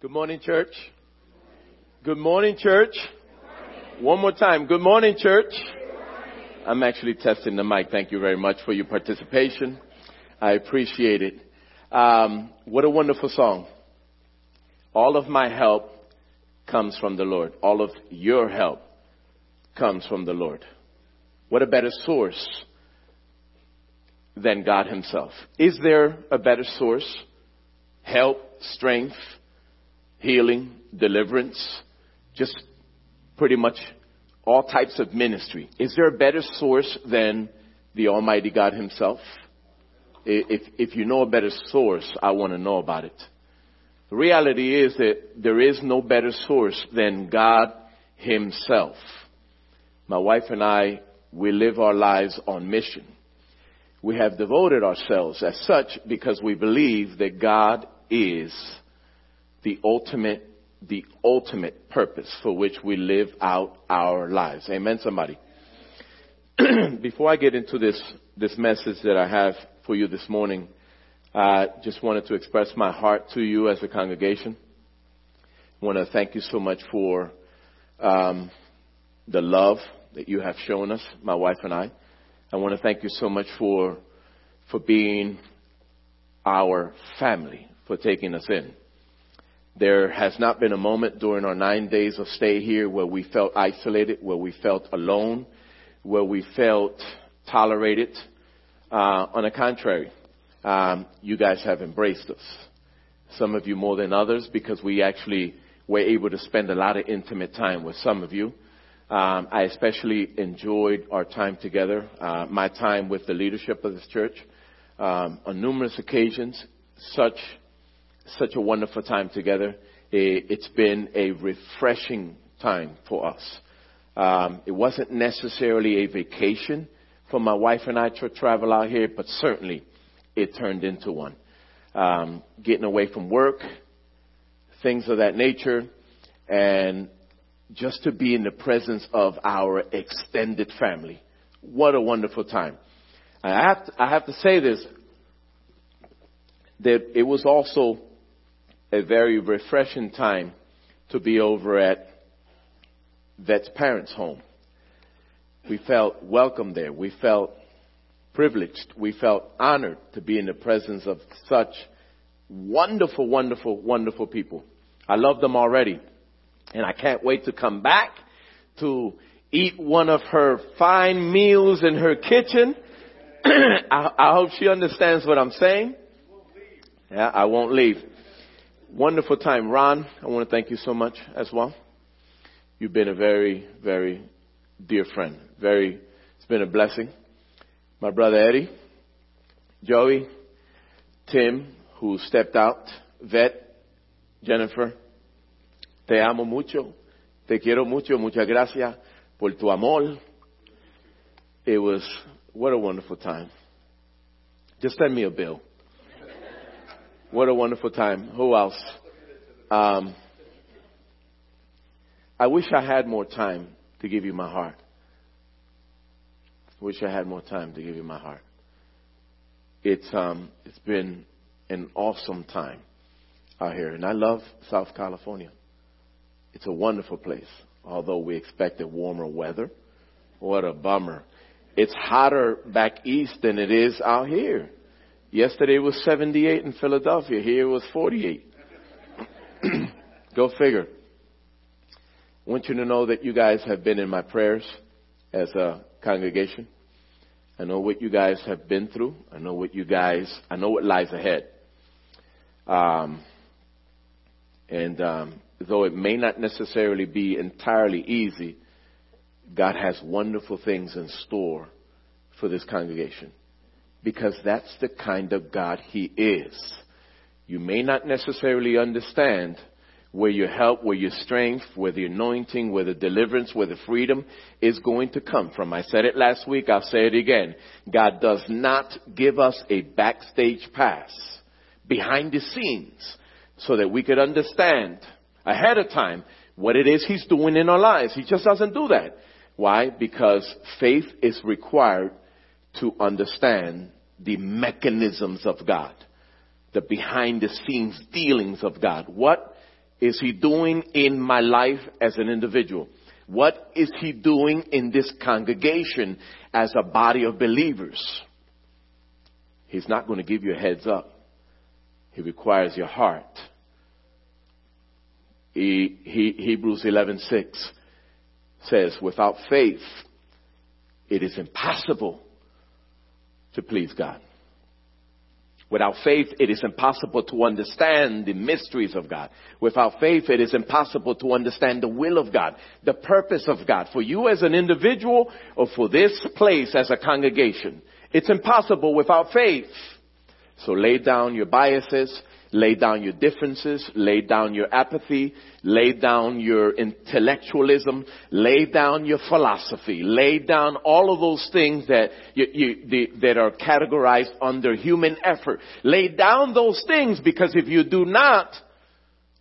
Good morning, church. Good morning, church. One more time. Good morning, church. I'm actually testing the mic. Thank you very much for your participation. I appreciate it. Um, what a wonderful song. All of my help comes from the Lord. All of your help comes from the Lord. What a better source than God Himself. Is there a better source? Help, strength, healing, deliverance, just pretty much all types of ministry. Is there a better source than the Almighty God Himself? If, if you know a better source, I want to know about it. The reality is that there is no better source than God Himself. My wife and I, we live our lives on mission. We have devoted ourselves as such because we believe that God is the ultimate, the ultimate purpose for which we live out our lives. Amen, somebody. Before I get into this, this message that I have for you this morning, I just wanted to express my heart to you as a congregation. I want to thank you so much for um, the love that you have shown us, my wife and I. I want to thank you so much for for being our family, for taking us in. There has not been a moment during our nine days of stay here where we felt isolated, where we felt alone, where we felt tolerated. Uh, on the contrary, um, you guys have embraced us. Some of you more than others because we actually were able to spend a lot of intimate time with some of you. Um, I especially enjoyed our time together, uh, my time with the leadership of this church um, on numerous occasions. Such such a wonderful time together. It's been a refreshing time for us. Um, it wasn't necessarily a vacation for my wife and I to travel out here, but certainly it turned into one. Um, getting away from work, things of that nature, and just to be in the presence of our extended family. What a wonderful time. I have to, I have to say this, that it was also a very refreshing time to be over at Vet's parents' home. We felt welcome there. We felt privileged. We felt honored to be in the presence of such wonderful, wonderful, wonderful people. I love them already. And I can't wait to come back to eat one of her fine meals in her kitchen. I, I hope she understands what I'm saying. Yeah, I won't leave. Wonderful time. Ron, I want to thank you so much as well. You've been a very, very dear friend. Very, it's been a blessing. My brother Eddie, Joey, Tim, who stepped out, Vet, Jennifer, te amo mucho, te quiero mucho, muchas gracias por tu amor. It was, what a wonderful time. Just send me a bill. What a wonderful time. Who else? Um, I wish I had more time to give you my heart. Wish I had more time to give you my heart. It's um, it's been an awesome time out here, and I love South California. It's a wonderful place, although we expected warmer weather. What a bummer! It's hotter back east than it is out here. Yesterday was 78 in Philadelphia. Here was 48. Go figure. I want you to know that you guys have been in my prayers as a congregation. I know what you guys have been through. I know what you guys, I know what lies ahead. Um, and um, though it may not necessarily be entirely easy, God has wonderful things in store for this congregation because that's the kind of God He is. You may not necessarily understand where your help, where your strength, where the anointing, where the deliverance, where the freedom is going to come from. I said it last week, I'll say it again. God does not give us a backstage pass behind the scenes so that we could understand ahead of time what it is He's doing in our lives. He just doesn't do that. Why? Because faith is required to understand the mechanisms of God, the behind the scenes dealings of God. What is he doing in my life as an individual? What is he doing in this congregation as a body of believers? He's not going to give you a heads up. He requires your heart. He, he, Hebrews 11:6 says, "Without faith, it is impossible to please God." Without faith, it is impossible to understand the mysteries of God. Without faith, it is impossible to understand the will of God, the purpose of God for you as an individual or for this place as a congregation. It's impossible without faith. So lay down your biases, lay down your differences, lay down your apathy, lay down your intellectualism, lay down your philosophy, lay down all of those things that you, you, the, that are categorized under human effort. Lay down those things because if you do not,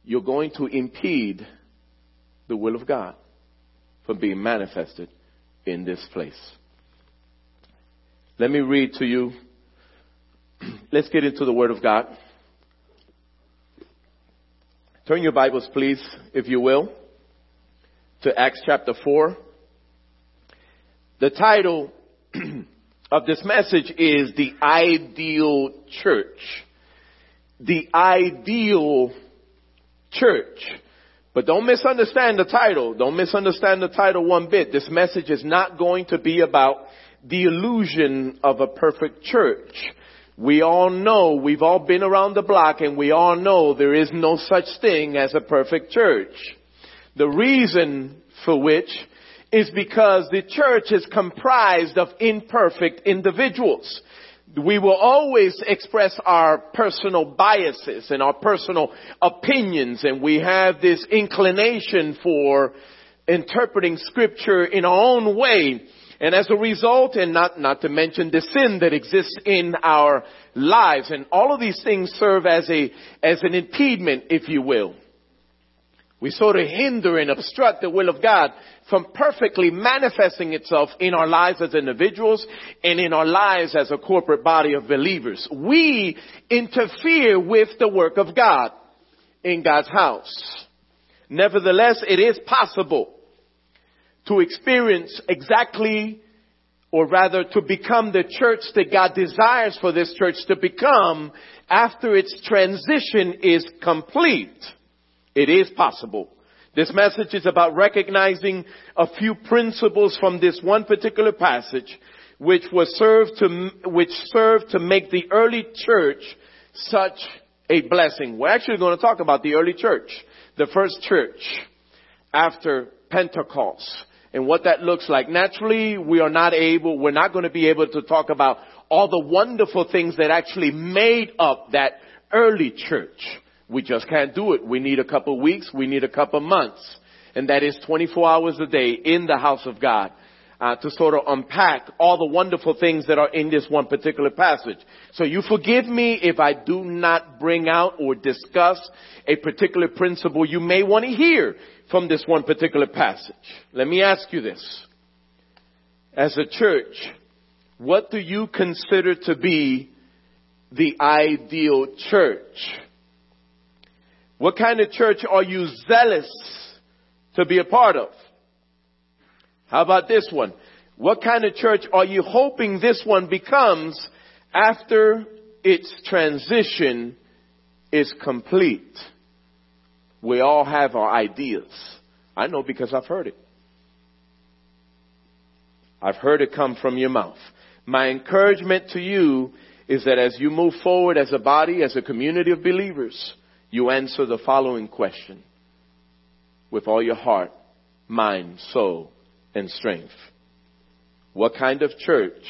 you're going to impede the will of God from being manifested in this place. Let me read to you. Let's get into the Word of God. Turn your Bibles, please, if you will, to Acts chapter 4. The title of this message is The Ideal Church. The Ideal Church. But don't misunderstand the title. Don't misunderstand the title one bit. This message is not going to be about the illusion of a perfect church. We all know, we've all been around the block and we all know there is no such thing as a perfect church. The reason for which is because the church is comprised of imperfect individuals. We will always express our personal biases and our personal opinions and we have this inclination for interpreting scripture in our own way and as a result, and not, not to mention the sin that exists in our lives, and all of these things serve as a, as an impediment, if you will. We sort of hinder and obstruct the will of God from perfectly manifesting itself in our lives as individuals and in our lives as a corporate body of believers. We interfere with the work of God in God's house. Nevertheless, it is possible to experience exactly or rather to become the church that God desires for this church to become after its transition is complete. It is possible. This message is about recognizing a few principles from this one particular passage which was served to, which served to make the early church such a blessing. We're actually going to talk about the early church, the first church after Pentecost and what that looks like. Naturally, we are not able, we're not going to be able to talk about all the wonderful things that actually made up that early church. We just can't do it. We need a couple weeks, we need a couple months. And that is 24 hours a day in the house of God. Uh, to sort of unpack all the wonderful things that are in this one particular passage. So you forgive me if I do not bring out or discuss a particular principle you may want to hear from this one particular passage. Let me ask you this. As a church, what do you consider to be the ideal church? What kind of church are you zealous to be a part of? How about this one? What kind of church are you hoping this one becomes after its transition is complete? We all have our ideas. I know because I've heard it. I've heard it come from your mouth. My encouragement to you is that as you move forward as a body, as a community of believers, you answer the following question with all your heart, mind, soul, and strength. What kind of church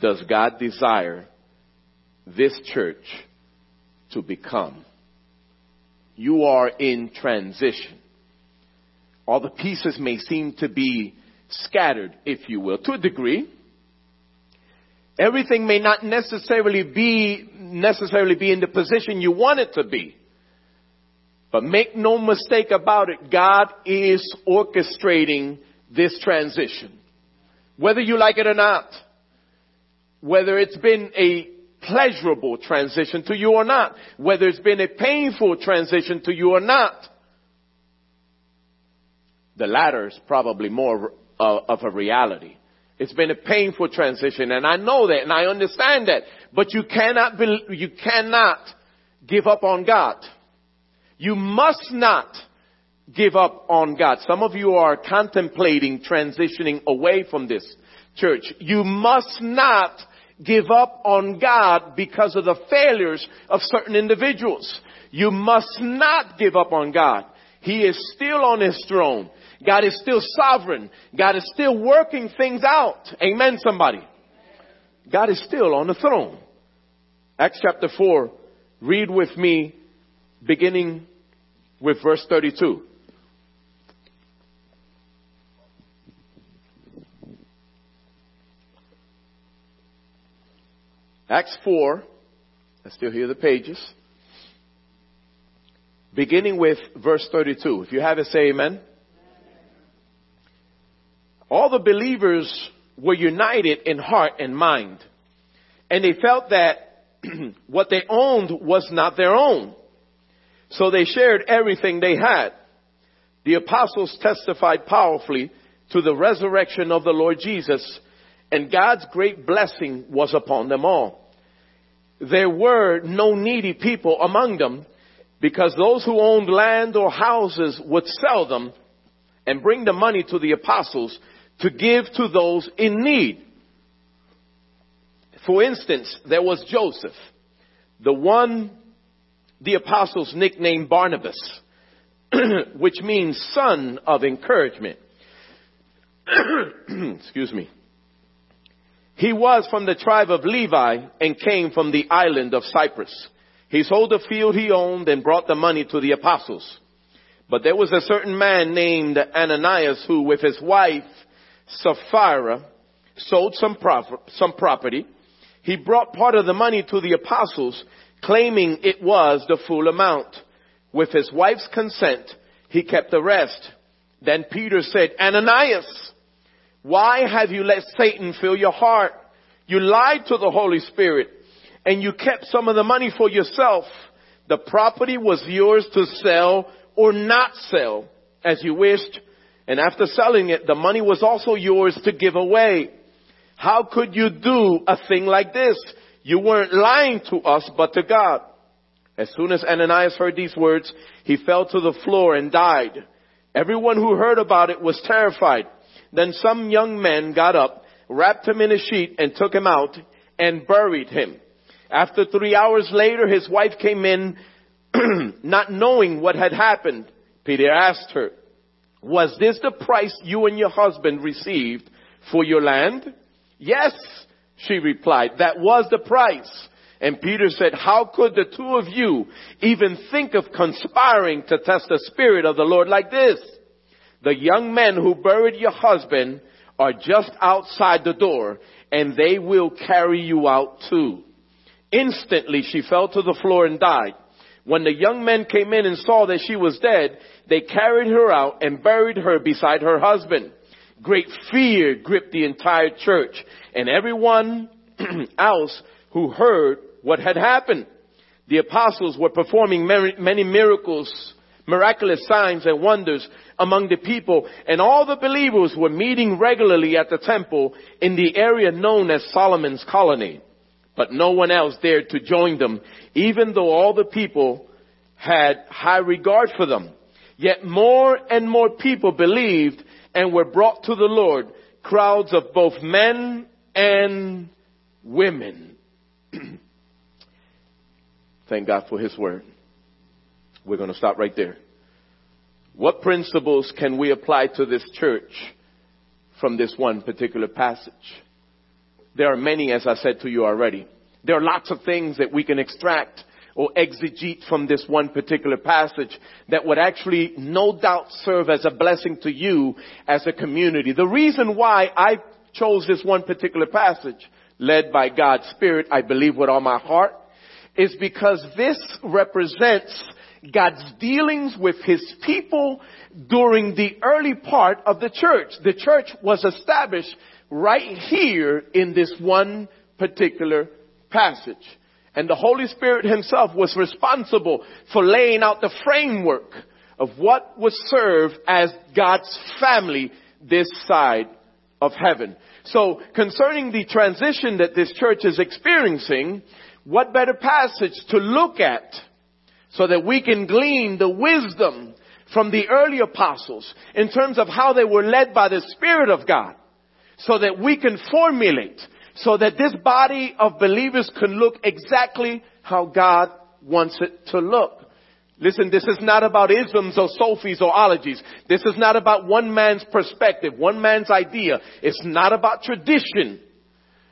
does God desire this church to become? You are in transition. All the pieces may seem to be scattered, if you will, to a degree. Everything may not necessarily be, necessarily be in the position you want it to be. But make no mistake about it, God is orchestrating this transition. Whether you like it or not. Whether it's been a pleasurable transition to you or not, whether it's been a painful transition to you or not. The latter is probably more uh, of a reality. It's been a painful transition and I know that and I understand that, but you cannot be, you cannot give up on God. You must not give up on God. Some of you are contemplating transitioning away from this church. You must not give up on God because of the failures of certain individuals. You must not give up on God. He is still on his throne. God is still sovereign. God is still working things out. Amen, somebody. God is still on the throne. Acts chapter 4, read with me beginning with verse 32. Acts 4, I still hear the pages. Beginning with verse 32. If you have it, say amen. All the believers were united in heart and mind. And they felt that what they owned was not their own. So they shared everything they had. The apostles testified powerfully to the resurrection of the Lord Jesus and God's great blessing was upon them all. There were no needy people among them because those who owned land or houses would sell them and bring the money to the apostles to give to those in need. For instance, there was Joseph, the one the apostles nicknamed Barnabas, which means son of encouragement. Excuse me. He was from the tribe of Levi and came from the island of Cyprus. He sold the field he owned and brought the money to the apostles. But there was a certain man named Ananias who with his wife Sapphira sold some, prof- some property. He brought part of the money to the apostles claiming it was the full amount. With his wife's consent, he kept the rest. Then Peter said, Ananias, why have you let Satan fill your heart? You lied to the Holy Spirit and you kept some of the money for yourself. The property was yours to sell or not sell as you wished. And after selling it, the money was also yours to give away. How could you do a thing like this? You weren't lying to us, but to God. As soon as Ananias heard these words, he fell to the floor and died. Everyone who heard about it was terrified. Then some young men got up, wrapped him in a sheet and took him out and buried him. After three hours later, his wife came in, not knowing what had happened. Peter asked her, was this the price you and your husband received for your land? Yes, she replied, that was the price. And Peter said, how could the two of you even think of conspiring to test the spirit of the Lord like this? The young men who buried your husband are just outside the door and they will carry you out too. Instantly she fell to the floor and died. When the young men came in and saw that she was dead, they carried her out and buried her beside her husband. Great fear gripped the entire church and everyone else who heard what had happened. The apostles were performing many miracles miraculous signs and wonders among the people, and all the believers were meeting regularly at the temple in the area known as Solomon's Colonnade. But no one else dared to join them, even though all the people had high regard for them. Yet more and more people believed and were brought to the Lord, crowds of both men and women. Thank God for His Word. We're going to stop right there. What principles can we apply to this church from this one particular passage? There are many, as I said to you already. There are lots of things that we can extract or exegete from this one particular passage that would actually no doubt serve as a blessing to you as a community. The reason why I chose this one particular passage, led by God's Spirit, I believe with all my heart, is because this represents God's dealings with his people during the early part of the church. The church was established right here in this one particular passage. And the Holy Spirit himself was responsible for laying out the framework of what would serve as God's family this side of heaven. So concerning the transition that this church is experiencing, what better passage to look at so that we can glean the wisdom from the early apostles in terms of how they were led by the Spirit of God so that we can formulate so that this body of believers can look exactly how God wants it to look. Listen, this is not about isms or sophies or ologies. This is not about one man's perspective, one man's idea. It's not about tradition.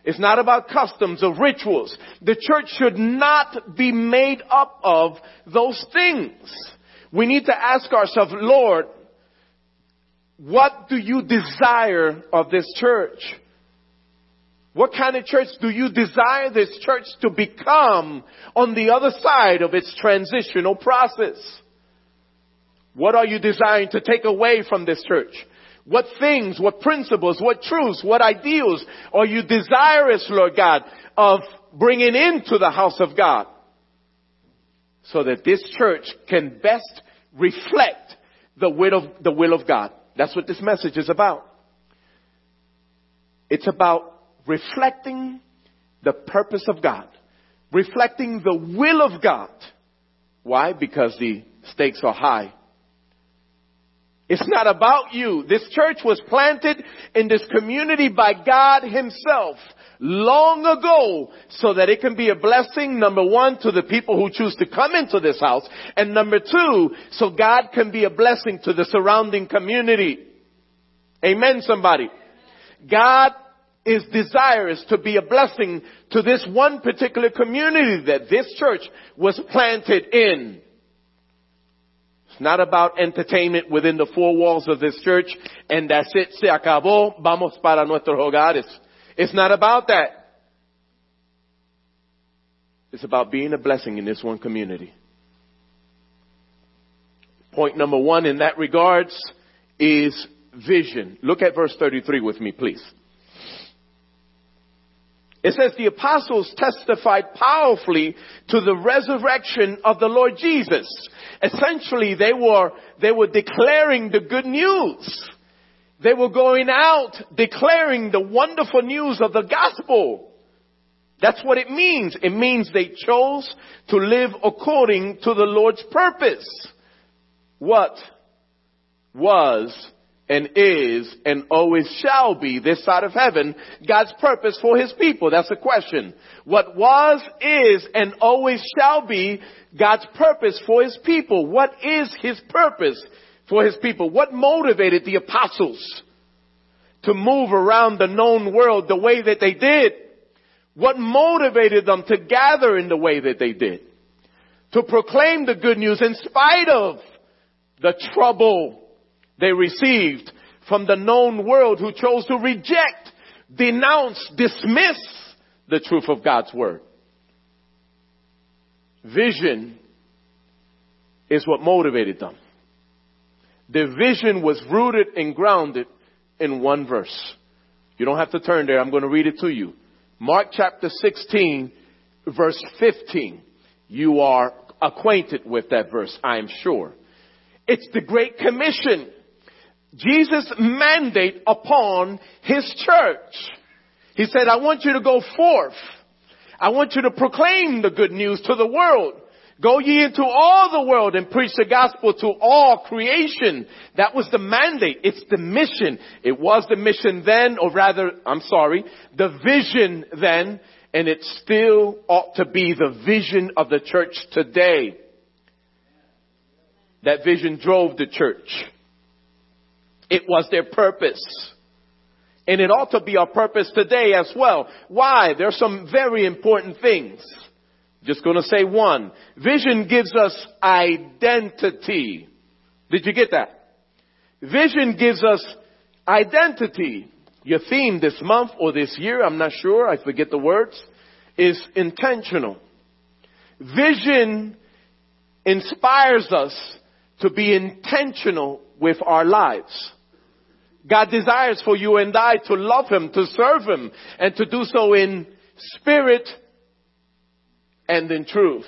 It's not about customs or rituals. The church should not be made up of those things. We need to ask ourselves, Lord, what do you desire of this church? What kind of church do you desire this church to become on the other side of its transitional process? What are you desiring to take away from this church? What things, what principles, what truths, what ideals are you desirous, Lord God, of bringing into the house of God? So that this church can best reflect the will of, the will of God. That's what this message is about. It's about reflecting the purpose of God, reflecting the will of God. Why? Because the stakes are high. It's not about you. This church was planted in this community by God Himself long ago so that it can be a blessing, number one, to the people who choose to come into this house, and number two, so God can be a blessing to the surrounding community. Amen, somebody. God is desirous to be a blessing to this one particular community that this church was planted in. It's not about entertainment within the four walls of this church and that's it, se acabó, vamos para nuestros hogares. It's not about that. It's about being a blessing in this one community. Point number one in that regards is vision. Look at verse 33 with me, please. It says the apostles testified powerfully to the resurrection of the Lord Jesus. Essentially, they were, they were declaring the good news. They were going out declaring the wonderful news of the gospel. That's what it means. It means they chose to live according to the Lord's purpose. What was and is and always shall be this side of heaven God's purpose for his people? That's the question. What was, is, and always shall be God's purpose for his people? What is his purpose for his people? What motivated the apostles to move around the known world the way that they did? What motivated them to gather in the way that they did? To proclaim the good news in spite of the trouble they received from the known world who chose to reject, denounce, dismiss the truth of God's word. Vision is what motivated them. The vision was rooted and grounded in one verse. You don't have to turn there. I'm going to read it to you. Mark chapter 16 verse 15. You are acquainted with that verse, I'm sure. It's the Great Commission. Jesus' mandate upon His church. He said, I want you to go forth. I want you to proclaim the good news to the world. Go ye into all the world and preach the gospel to all creation. That was the mandate. It's the mission. It was the mission then, or rather, I'm sorry, the vision then, and it still ought to be the vision of the church today. That vision drove the church. It was their purpose. And it ought to be our purpose today as well. Why? There are some very important things. Just gonna say one. Vision gives us identity. Did you get that? Vision gives us identity. Your theme this month or this year, I'm not sure, I forget the words, is intentional. Vision inspires us to be intentional with our lives. God desires for you and I to love Him, to serve Him, and to do so in spirit and in truth.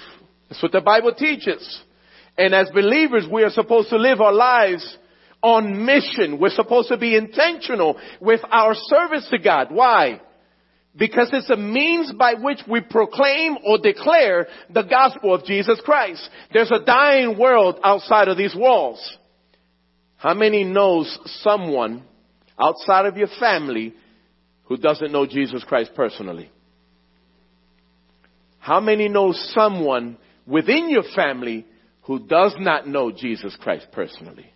That's what the Bible teaches. And as believers, we are supposed to live our lives on mission. We're supposed to be intentional with our service to God. Why? Because it's a means by which we proclaim or declare the gospel of Jesus Christ. There's a dying world outside of these walls. How many knows someone outside of your family who doesn't know Jesus Christ personally? How many know someone within your family who does not know Jesus Christ personally?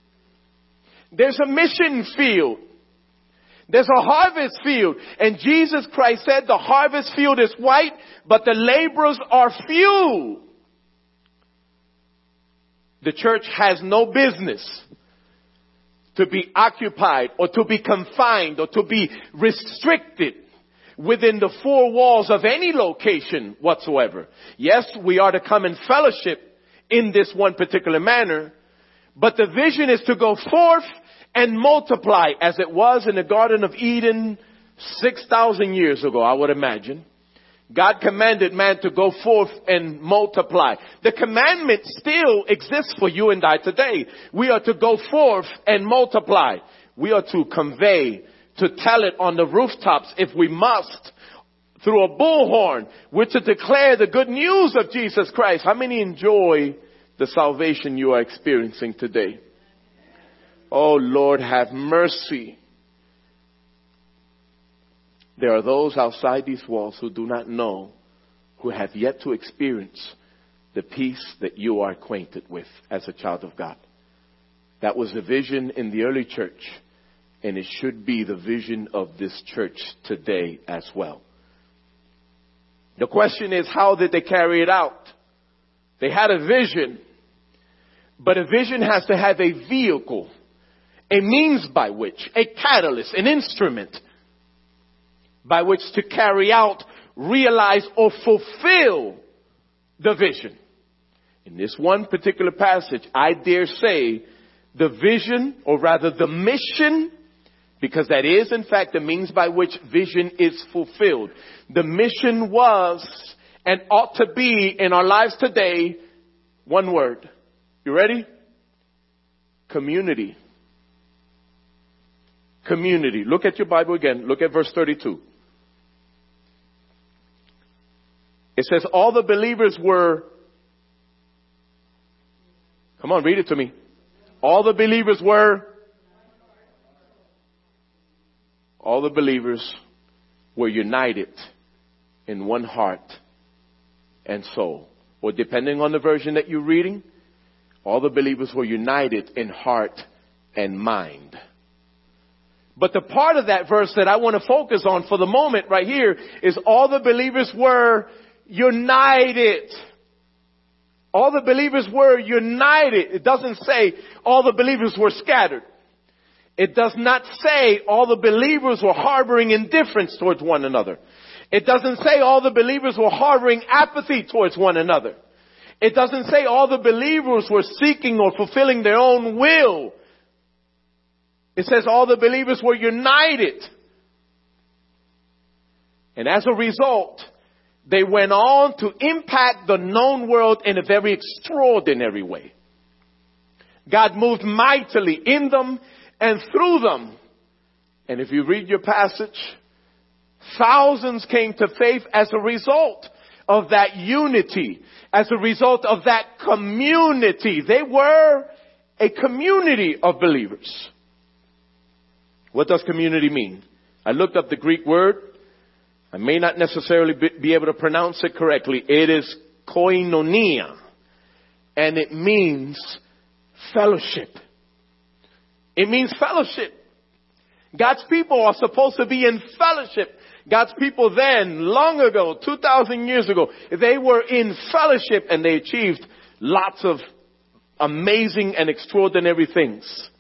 There's a mission field. There's a harvest field. And Jesus Christ said the harvest field is white, but the laborers are few. The church has no business to be occupied or to be confined or to be restricted within the four walls of any location whatsoever. Yes, we are to come in fellowship in this one particular manner, but the vision is to go forth and multiply as it was in the Garden of Eden 6,000 years ago, I would imagine. God commanded man to go forth and multiply. The commandment still exists for you and I today. We are to go forth and multiply. We are to convey, to tell it on the rooftops if we must, through a bullhorn. We're to declare the good news of Jesus Christ. How many enjoy the salvation you are experiencing today? Oh Lord, have mercy. There are those outside these walls who do not know, who have yet to experience the peace that you are acquainted with as a child of God. That was the vision in the early church, and it should be the vision of this church today as well. The question is, how did they carry it out? They had a vision, but a vision has to have a vehicle a means by which, a catalyst, an instrument by which to carry out, realize, or fulfill the vision. In this one particular passage, I dare say the vision, or rather the mission, because that is in fact the means by which vision is fulfilled. The mission was and ought to be in our lives today one word. You ready? Community community. Look at your Bible again. Look at verse 32. It says all the believers were, come on, read it to me. All the believers were, all the believers were united in one heart and soul. Or depending on the version that you're reading, all the believers were united in heart and mind. But the part of that verse that I want to focus on for the moment right here is all the believers were united. All the believers were united. It doesn't say all the believers were scattered. It does not say all the believers were harboring indifference towards one another. It doesn't say all the believers were harboring apathy towards one another. It doesn't say all the believers were seeking or fulfilling their own will it says all the believers were united. And as a result, they went on to impact the known world in a very extraordinary way. God moved mightily in them and through them. And if you read your passage, thousands came to faith as a result of that unity, as a result of that community. They were a community of believers. What does community mean? I looked up the Greek word. I may not necessarily be able to pronounce it correctly. It is koinonia. And it means fellowship. It means fellowship. God's people are supposed to be in fellowship. God's people then, long ago, 2,000 years ago, they were in fellowship and they achieved lots of amazing and extraordinary things.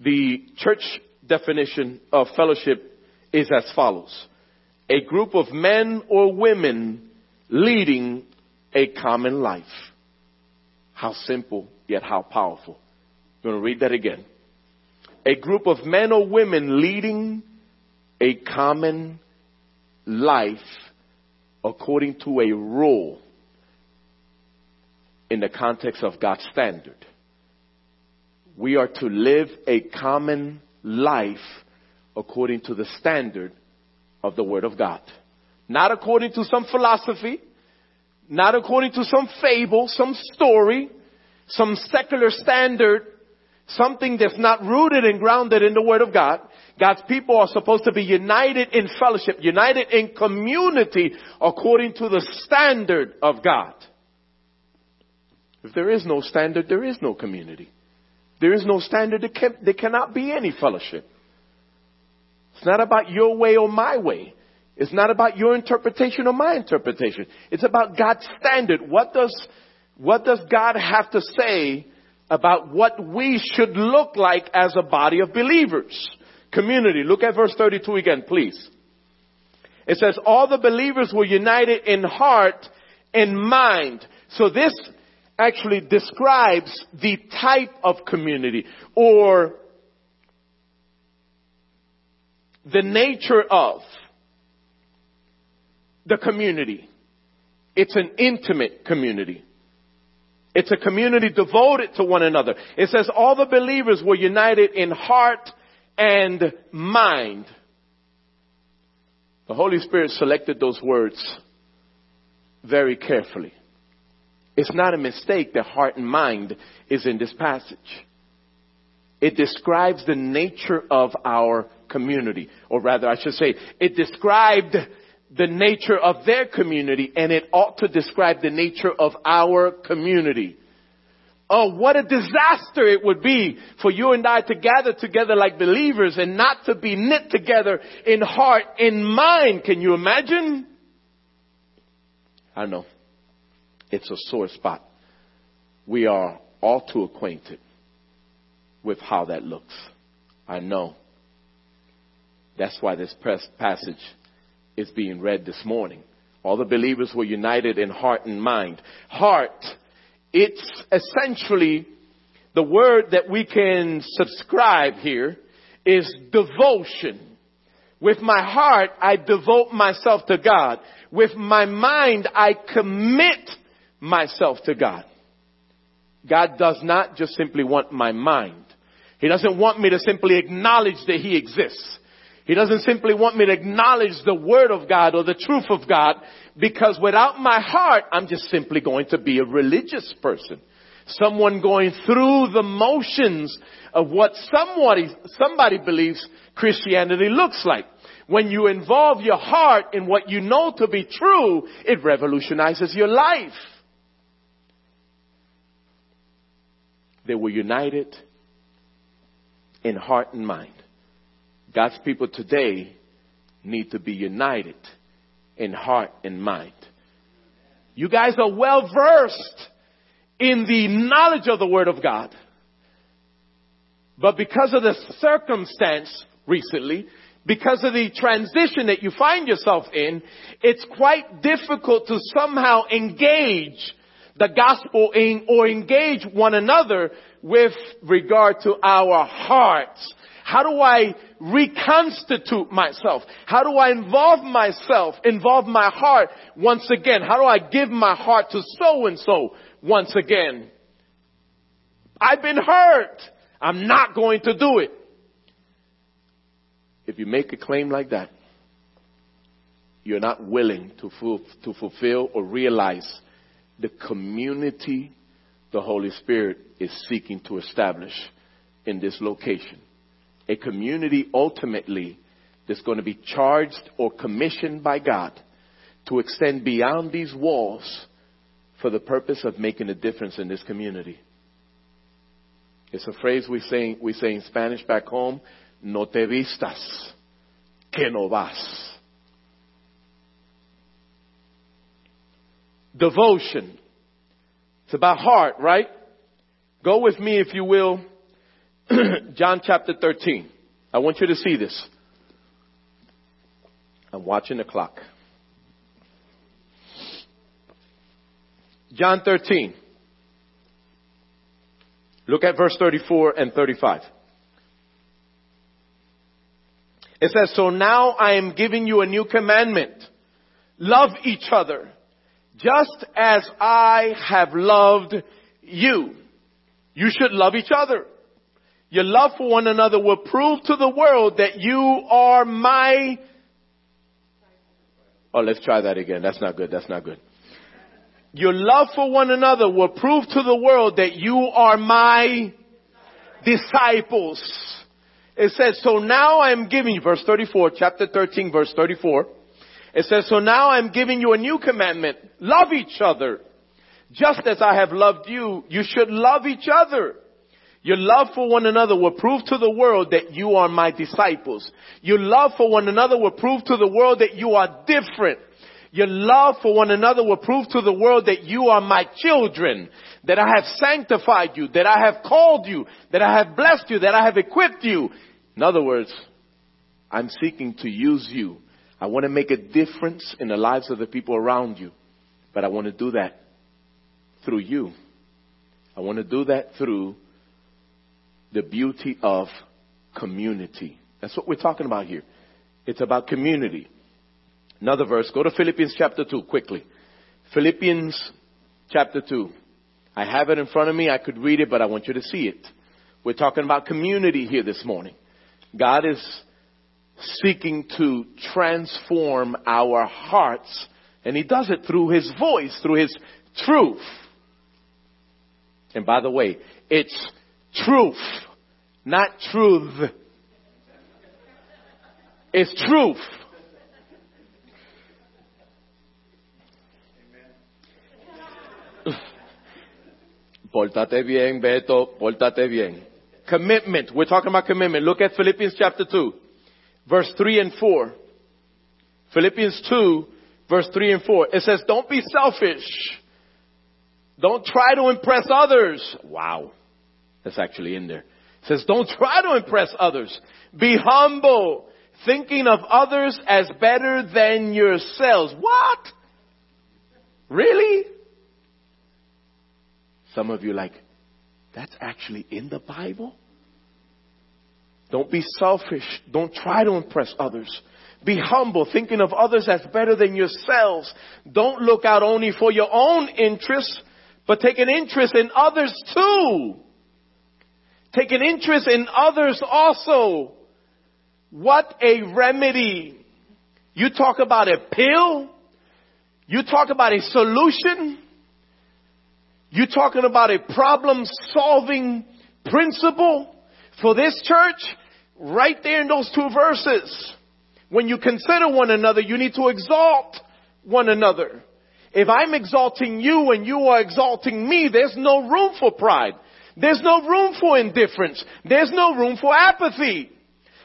The church definition of fellowship is as follows. A group of men or women leading a common life. How simple, yet how powerful. I'm going to read that again. A group of men or women leading a common life according to a rule in the context of God's standard. We are to live a common life according to the standard of the Word of God. Not according to some philosophy, not according to some fable, some story, some secular standard, something that's not rooted and grounded in the Word of God. God's people are supposed to be united in fellowship, united in community according to the standard of God. If there is no standard, there is no community. There is no standard, there, can, there cannot be any fellowship. It's not about your way or my way. It's not about your interpretation or my interpretation. It's about God's standard. What does, what does God have to say about what we should look like as a body of believers? Community. Look at verse 32 again, please. It says, all the believers were united in heart and mind. So this actually describes the type of community or the nature of the community. It's an intimate community. It's a community devoted to one another. It says all the believers were united in heart and mind. The Holy Spirit selected those words very carefully. It's not a mistake that heart and mind is in this passage. It describes the nature of our community, or rather I should say, it described the nature of their community and it ought to describe the nature of our community. Oh, what a disaster it would be for you and I to gather together like believers and not to be knit together in heart, in mind. Can you imagine? I know. It's a sore spot. We are all too acquainted with how that looks. I know. That's why this passage is being read this morning. All the believers were united in heart and mind. Heart, it's essentially the word that we can subscribe here is devotion. With my heart, I devote myself to God. With my mind, I commit myself to God. God does not just simply want my mind. He doesn't want me to simply acknowledge that He exists. He doesn't simply want me to acknowledge the Word of God or the truth of God because without my heart, I'm just simply going to be a religious person. Someone going through the motions of what somebody, somebody believes Christianity looks like. When you involve your heart in what you know to be true, it revolutionizes your life. They were united in heart and mind. God's people today need to be united in heart and mind. You guys are well versed in the knowledge of the Word of God. But because of the circumstance recently, because of the transition that you find yourself in, it's quite difficult to somehow engage the gospel in, or engage one another with regard to our hearts. How do I reconstitute myself? How do I involve myself, involve my heart once again? How do I give my heart to so and so once again? I've been hurt. I'm not going to do it. If you make a claim like that, you're not willing to, to fulfill or realize the community the Holy Spirit is seeking to establish in this location. A community ultimately that's going to be charged or commissioned by God to extend beyond these walls for the purpose of making a difference in this community. It's a phrase we say, we say in Spanish back home, no te vistas, que no vas. Devotion. It's about heart, right? Go with me, if you will, John chapter 13. I want you to see this. I'm watching the clock. John 13. Look at verse 34 and 35. It says, so now I am giving you a new commandment. Love each other just as I have loved you. You should love each other. Your love for one another will prove to the world that you are my. Oh, let's try that again. That's not good. That's not good. Your love for one another will prove to the world that you are my disciples. It says, so now I am giving you, verse 34, chapter 13, verse 34. It says, so now I'm giving you a new commandment. Love each other. Just as I have loved you, you should love each other. Your love for one another will prove to the world that you are my disciples. Your love for one another will prove to the world that you are different. Your love for one another will prove to the world that you are my children, that I have sanctified you, that I have called you, that I have blessed you, that I have equipped you. In other words, I'm seeking to use you. I want to make a difference in the lives of the people around you, but I want to do that through you. I want to do that through the beauty of community. That's what we're talking about here. It's about community. Another verse. Go to Philippians chapter 2 quickly. Philippians chapter 2. I have it in front of me. I could read it, but I want you to see it. We're talking about community here this morning. God is seeking to transform our hearts, and He does it through His voice, through His truth. And by the way, it's truth, not truth. It's truth. Pórtate bien, Beto. Pórtate bien. Commitment. We're talking about commitment. Look at Philippians chapter 2, verse 3 and 4. Philippians 2, verse 3 and 4. It says, don't be selfish. Don't try to impress others. Wow. That's actually in there. It says, don't try to impress others. Be humble, thinking of others as better than yourselves. What? Really? Some of you like, that's actually in the Bible? Don't be selfish. Don't try to impress others. Be humble, thinking of others as better than yourselves. Don't look out only for your own interests, but take an interest in others too. Take an interest in others also. What a remedy. You talk about a pill. You talk about a solution. You're talking about a problem solving principle for this church? Right there in those two verses. When you consider one another, you need to exalt one another. If I'm exalting you and you are exalting me, there's no room for pride. There's no room for indifference. There's no room for apathy.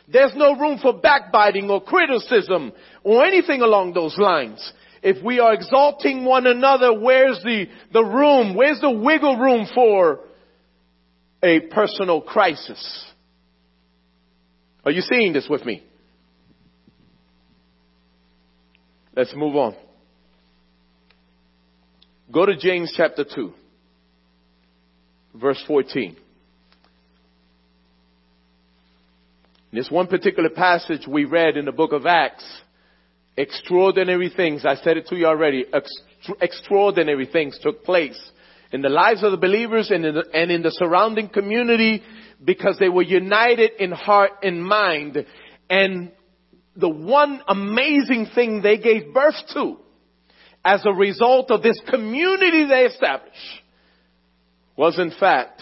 There's no room for backbiting or criticism or anything along those lines. If we are exalting one another, where's the, the room? Where's the wiggle room for a personal crisis? Are you seeing this with me? Let's move on. Go to James chapter 2 verse 14. This one particular passage we read in the book of Acts, extraordinary things, I said it to you already, extraordinary things took place in the lives of the believers and in the, and in the surrounding community because they were united in heart and mind. And the one amazing thing they gave birth to as a result of this community they established was in fact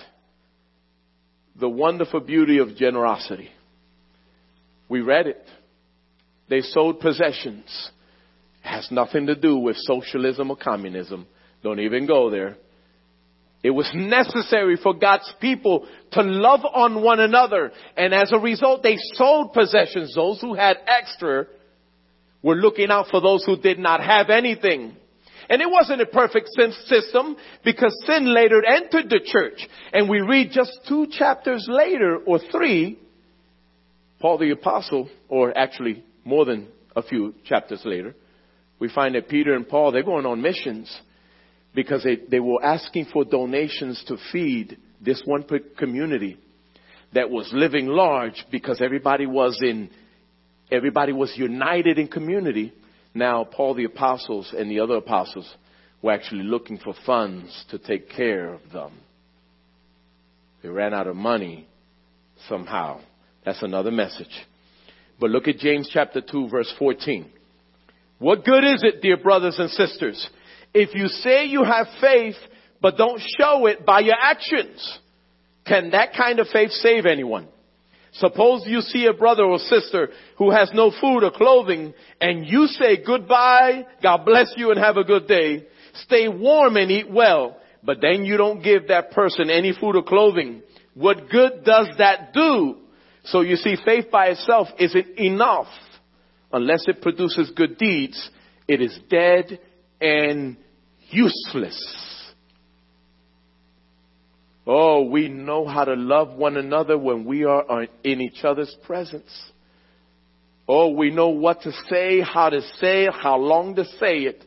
the wonderful beauty of generosity. We read it. They sold possessions. It has nothing to do with socialism or communism. Don't even go there. It was necessary for God's people to love on one another. And as a result, they sold possessions. Those who had extra were looking out for those who did not have anything. And it wasn't a perfect system because sin later entered the church. And we read just two chapters later or three, Paul the apostle, or actually more than a few chapters later, we find that Peter and Paul, they're going on missions because they, they were asking for donations to feed this one community that was living large because everybody was in Everybody was united in community. Now, Paul the apostles and the other apostles were actually looking for funds to take care of them. They ran out of money somehow. That's another message. But look at James chapter 2 verse 14. What good is it, dear brothers and sisters, if you say you have faith but don't show it by your actions? Can that kind of faith save anyone? Suppose you see a brother or sister who has no food or clothing and you say goodbye, God bless you and have a good day. Stay warm and eat well, but then you don't give that person any food or clothing. What good does that do? So you see, faith by itself isn't enough. Unless it produces good deeds, it is dead and useless. Oh, we know how to love one another when we are in each other's presence. Oh, we know what to say, how to say it, how long to say it.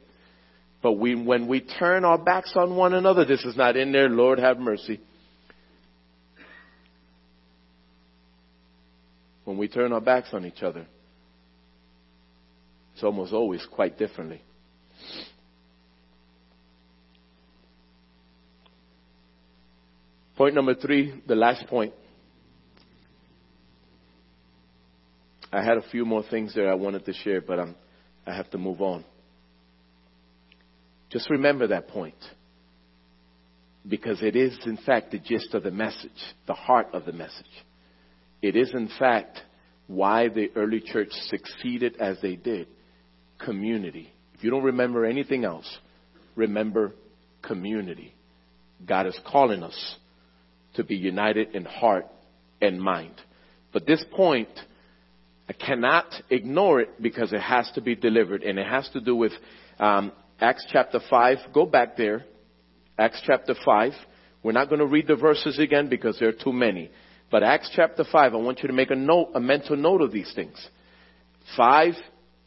But we, when we turn our backs on one another, this is not in there, Lord have mercy. When we turn our backs on each other, it's almost always quite differently. Point number three, the last point. I had a few more things there I wanted to share, but I'm, I have to move on. Just remember that point. Because it is, in fact, the gist of the message, the heart of the message. It is, in fact, why the early church succeeded as they did. Community. If you don't remember anything else, remember community. God is calling us to be united in heart and mind. But this point, I cannot ignore it because it has to be delivered, and it has to do with um, Acts chapter 5. Go back there. Acts chapter 5. We're not going to read the verses again because there are too many. But Acts chapter 5, I want you to make a note, a mental note of these things. 5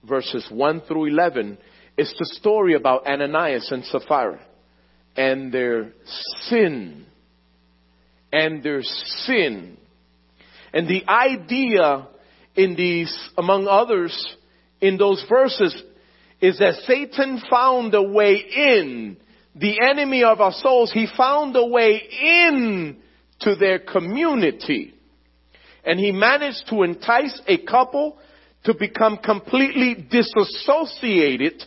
verses 1 through 11 is the story about Ananias and Sapphira and their sin and their sin. And the idea in these, among others, in those verses is that Satan found a way in, the enemy of our souls, he found a way in to their community. And he managed to entice a couple to become completely disassociated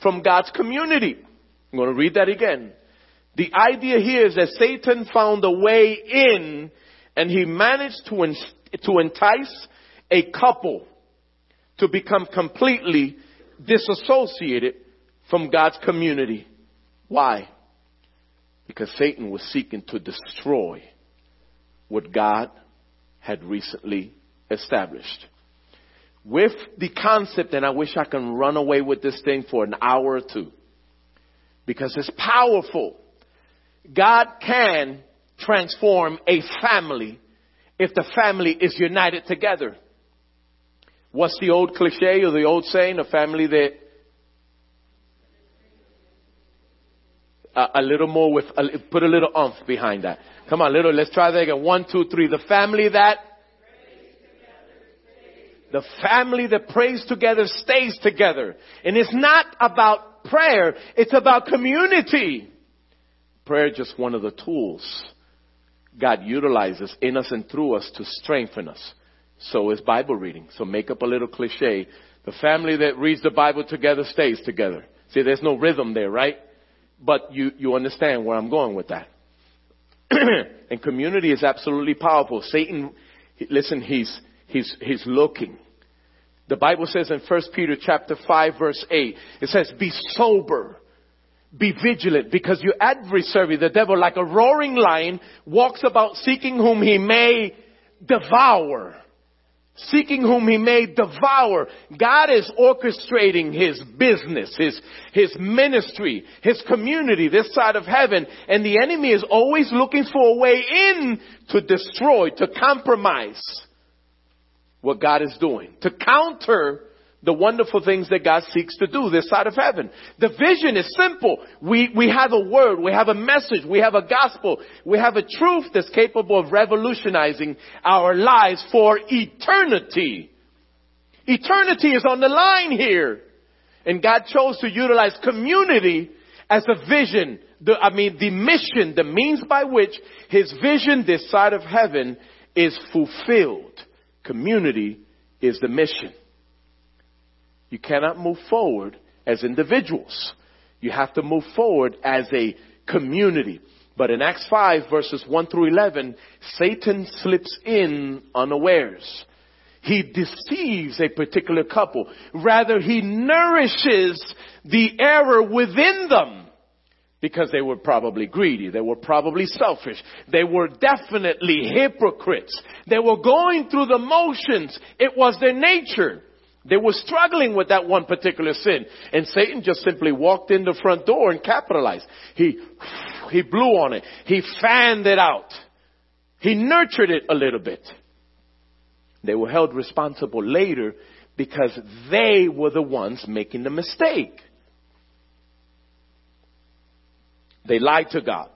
from God's community. I'm going to read that again. The idea here is that Satan found a way in and he managed to, to entice a couple to become completely disassociated from God's community. Why? Because Satan was seeking to destroy what God had recently established. With the concept, and I wish I can run away with this thing for an hour or two, because it's powerful. God can transform a family if the family is united together. What's the old cliche or the old saying? A family that a, a little more with a, put a little umph behind that. Come on, little. Let's try that again. One, two, three. The family that the family that prays together stays together. And it's not about prayer, it's about community. Prayer is just one of the tools God utilizes in us and through us to strengthen us. So is Bible reading. So make up a little cliche. The family that reads the Bible together stays together. See, there's no rhythm there, right? But you, you understand where I'm going with that. and community is absolutely powerful. Satan, listen, he's, he's, he's looking. The Bible says in 1 Peter chapter 5 verse 8, it says, be sober be vigilant because your adversary, the devil, like a roaring lion, walks about seeking whom he may devour. Seeking whom he may devour. God is orchestrating his business, his, his ministry, his community this side of heaven, and the enemy is always looking for a way in to destroy, to compromise what God is doing, to counter the wonderful things that God seeks to do this side of heaven. The vision is simple. We, we have a word, we have a message, we have a gospel, we have a truth that's capable of revolutionizing our lives for eternity. Eternity is on the line here. And God chose to utilize community as a vision. The, I mean, the mission, the means by which His vision this side of heaven is fulfilled. Community is the mission. You cannot move forward as individuals. You have to move forward as a community. But in Acts 5 verses 1 through 11, Satan slips in unawares. He deceives a particular couple. Rather, he nourishes the error within them because they were probably greedy. They were probably selfish. They were definitely hypocrites. They were going through the motions. It was their nature. They were struggling with that one particular sin. And Satan just simply walked in the front door and capitalized. He, he blew on it. He fanned it out. He nurtured it a little bit. They were held responsible later because they were the ones making the mistake. They lied to God.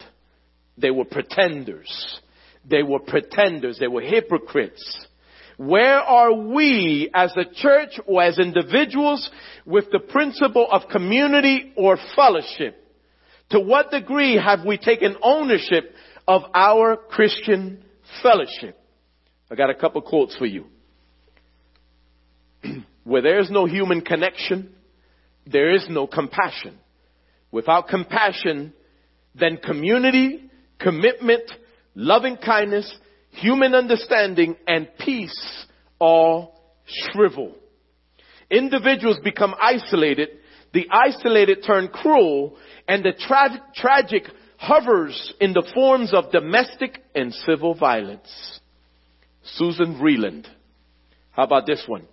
They were pretenders. They were pretenders. They were hypocrites. Where are we as a church or as individuals with the principle of community or fellowship? To what degree have we taken ownership of our Christian fellowship? I got a couple quotes for you. Where there is no human connection, there is no compassion. Without compassion, then community, commitment, loving kindness, human understanding, and peace all shrivel. Individuals become isolated, the isolated turn cruel, and the tra- tragic hovers in the forms of domestic and civil violence. Susan Vreeland. How about this one?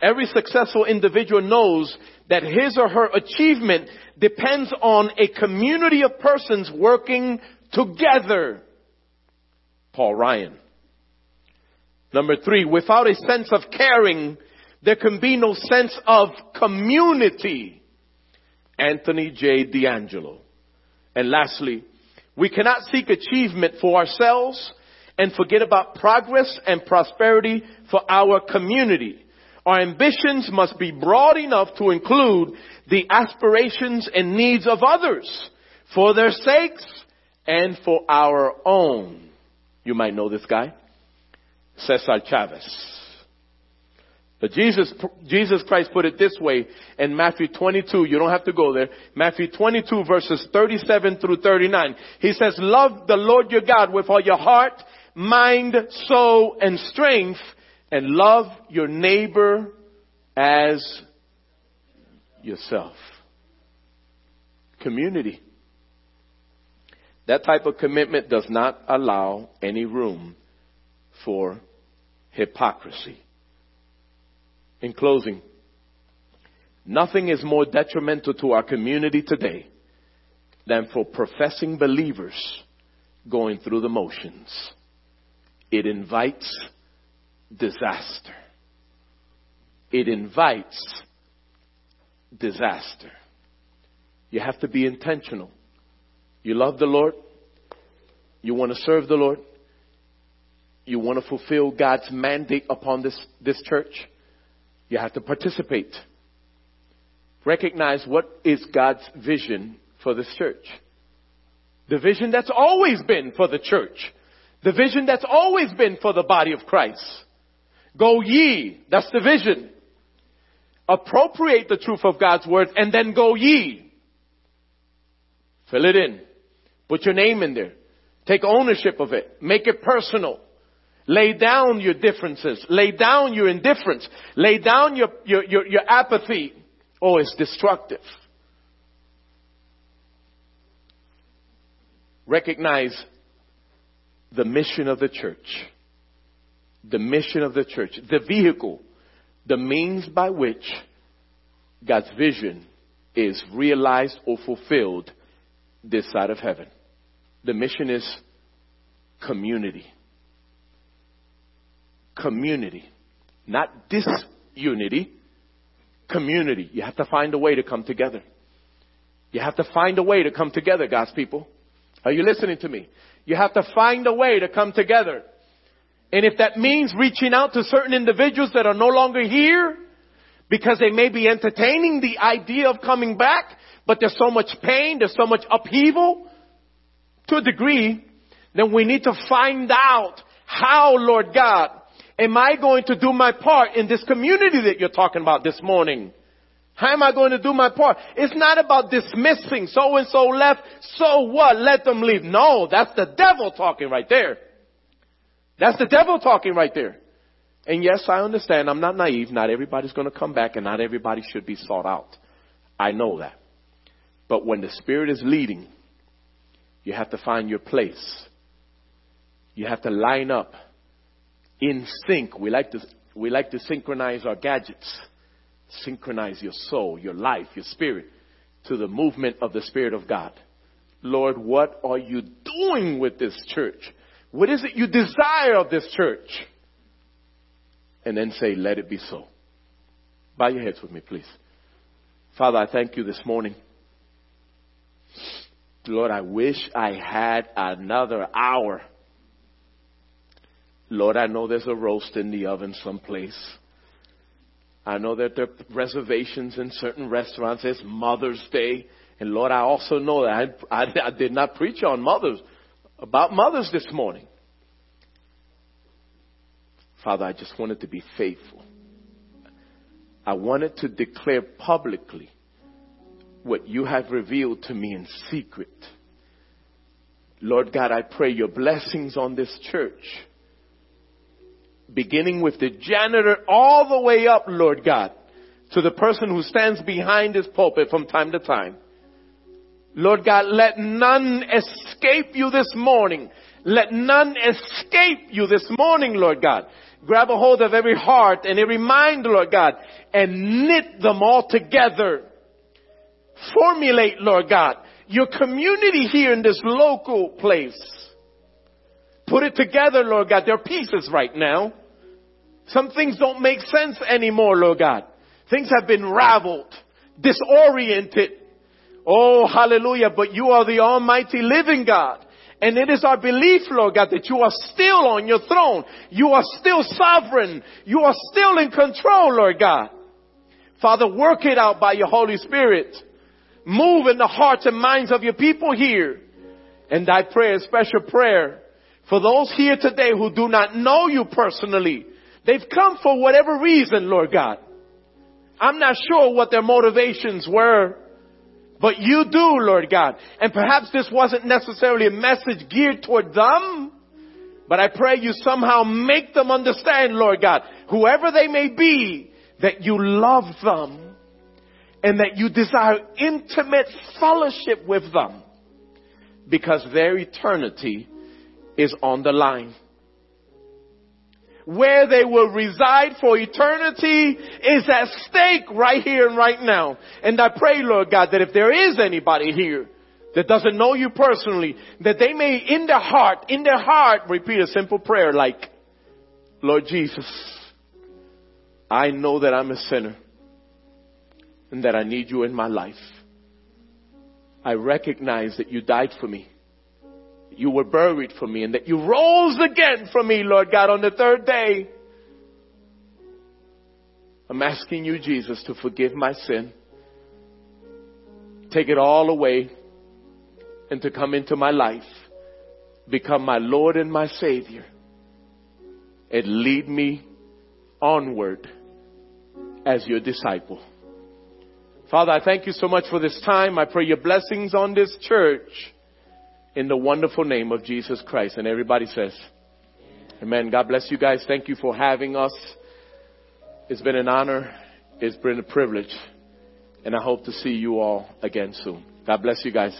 Every successful individual knows that his or her achievement depends on a community of persons working together. Paul Ryan. Number three, without a sense of caring, there can be no sense of community. Anthony J. D'Angelo. And lastly, we cannot seek achievement for ourselves and forget about progress and prosperity for our community. Our ambitions must be broad enough to include the aspirations and needs of others for their sakes and for our own. You might know this guy. Cesar Chavez. But Jesus, Jesus Christ put it this way in Matthew 22. You don't have to go there. Matthew 22 verses 37 through 39. He says, love the Lord your God with all your heart, mind, soul, and strength, and love your neighbor as yourself. Community. That type of commitment does not allow any room for hypocrisy. In closing, nothing is more detrimental to our community today than for professing believers going through the motions. It invites disaster. It invites disaster. You have to be intentional. You love the Lord. You want to serve the Lord. You want to fulfill God's mandate upon this, this church. You have to participate. Recognize what is God's vision for this church. The vision that's always been for the church. The vision that's always been for the body of Christ. Go ye. That's the vision. Appropriate the truth of God's word and then go ye. Fill it in. Put your name in there. Take ownership of it. Make it personal. Lay down your differences. Lay down your indifference. Lay down your, your, your, your apathy. Oh, it's destructive. Recognize the mission of the church. The mission of the church. The vehicle. The means by which God's vision is realized or fulfilled this side of heaven. The mission is community community. Not disunity, community. You have to find a way to come together. You have to find a way to come together, God's people. Are you listening to me? You have to find a way to come together. And if that means reaching out to certain individuals that are no longer here, because they may be entertaining the idea of coming back, but there's so much pain, there's so much upheaval to a degree, then we need to find out how, Lord God, am I going to do my part in this community that you're talking about this morning? How am I going to do my part? It's not about dismissing so and so left, so what? Let them leave. No, that's the devil talking right there. That's the devil talking right there. And yes, I understand. I'm not naive. Not everybody's going to come back and not everybody should be sought out. I know that. But when the Spirit is leading, you have to find your place. You have to line up in sync. We like to, we like to synchronize our gadgets synchronize your soul, your life, your spirit to the movement of the Spirit of God. Lord, what are you doing with this church? What is it you desire of this church? And then say, let it be so. Bow your heads with me, please. Father, I thank you this morning. Lord, I wish I had another hour. Lord, I know there's a roast in the oven someplace. I know that there are reservations in certain restaurants. It's Mother's Day. And Lord, I also know that I, I, I did not preach on mothers, about mothers this morning. Father, I just wanted to be faithful. I wanted to declare publicly what you have revealed to me in secret. Lord God, I pray your blessings on this church beginning with the janitor all the way up, Lord God, to the person who stands behind his pulpit from time to time. Lord God, let none escape you this morning. Let none escape you this morning, Lord God. Grab a hold of every heart and every mind, Lord God, and knit them all together. Formulate, Lord God, your community here in this local place. Put it together, Lord God. They're pieces right now. Some things don't make sense anymore, Lord God. Things have been raveled, disoriented. Oh, hallelujah. But you are the almighty living God. And it is our belief, Lord God, that you are still on your throne. You are still sovereign. You are still in control, Lord God. Father, work it out by your Holy Spirit. Move in the hearts and minds of your people here. And I pray a special prayer for those here today who do not know you personally. They've come for whatever reason, Lord God. I'm not sure what their motivations were, but you do, Lord God. And perhaps this wasn't necessarily a message geared toward them, but I pray you somehow make them understand, Lord God, whoever they may be, that you love them and that you desire intimate fellowship with them because their eternity is on the line. Where they will reside for eternity is at stake right here and right now. And I pray, Lord God, that if there is anybody here that doesn't know you personally, that they may in their heart, in their heart, repeat a simple prayer like, Lord Jesus, I know that I'm a sinner and that I need you in my life. I recognize that you died for me you were buried for me and that you rose again for me, Lord God, on the third day. I'm asking you, Jesus, to forgive my sin. Take it all away and to come into my life. Become my Lord and my Savior. And lead me onward as your disciple. Father, I thank you so much for this time. I pray your blessings on this church in the wonderful name of Jesus Christ. And everybody says, Amen. God bless you guys. Thank you for having us. It's been an honor. It's been a privilege. And I hope to see you all again soon. God bless you guys.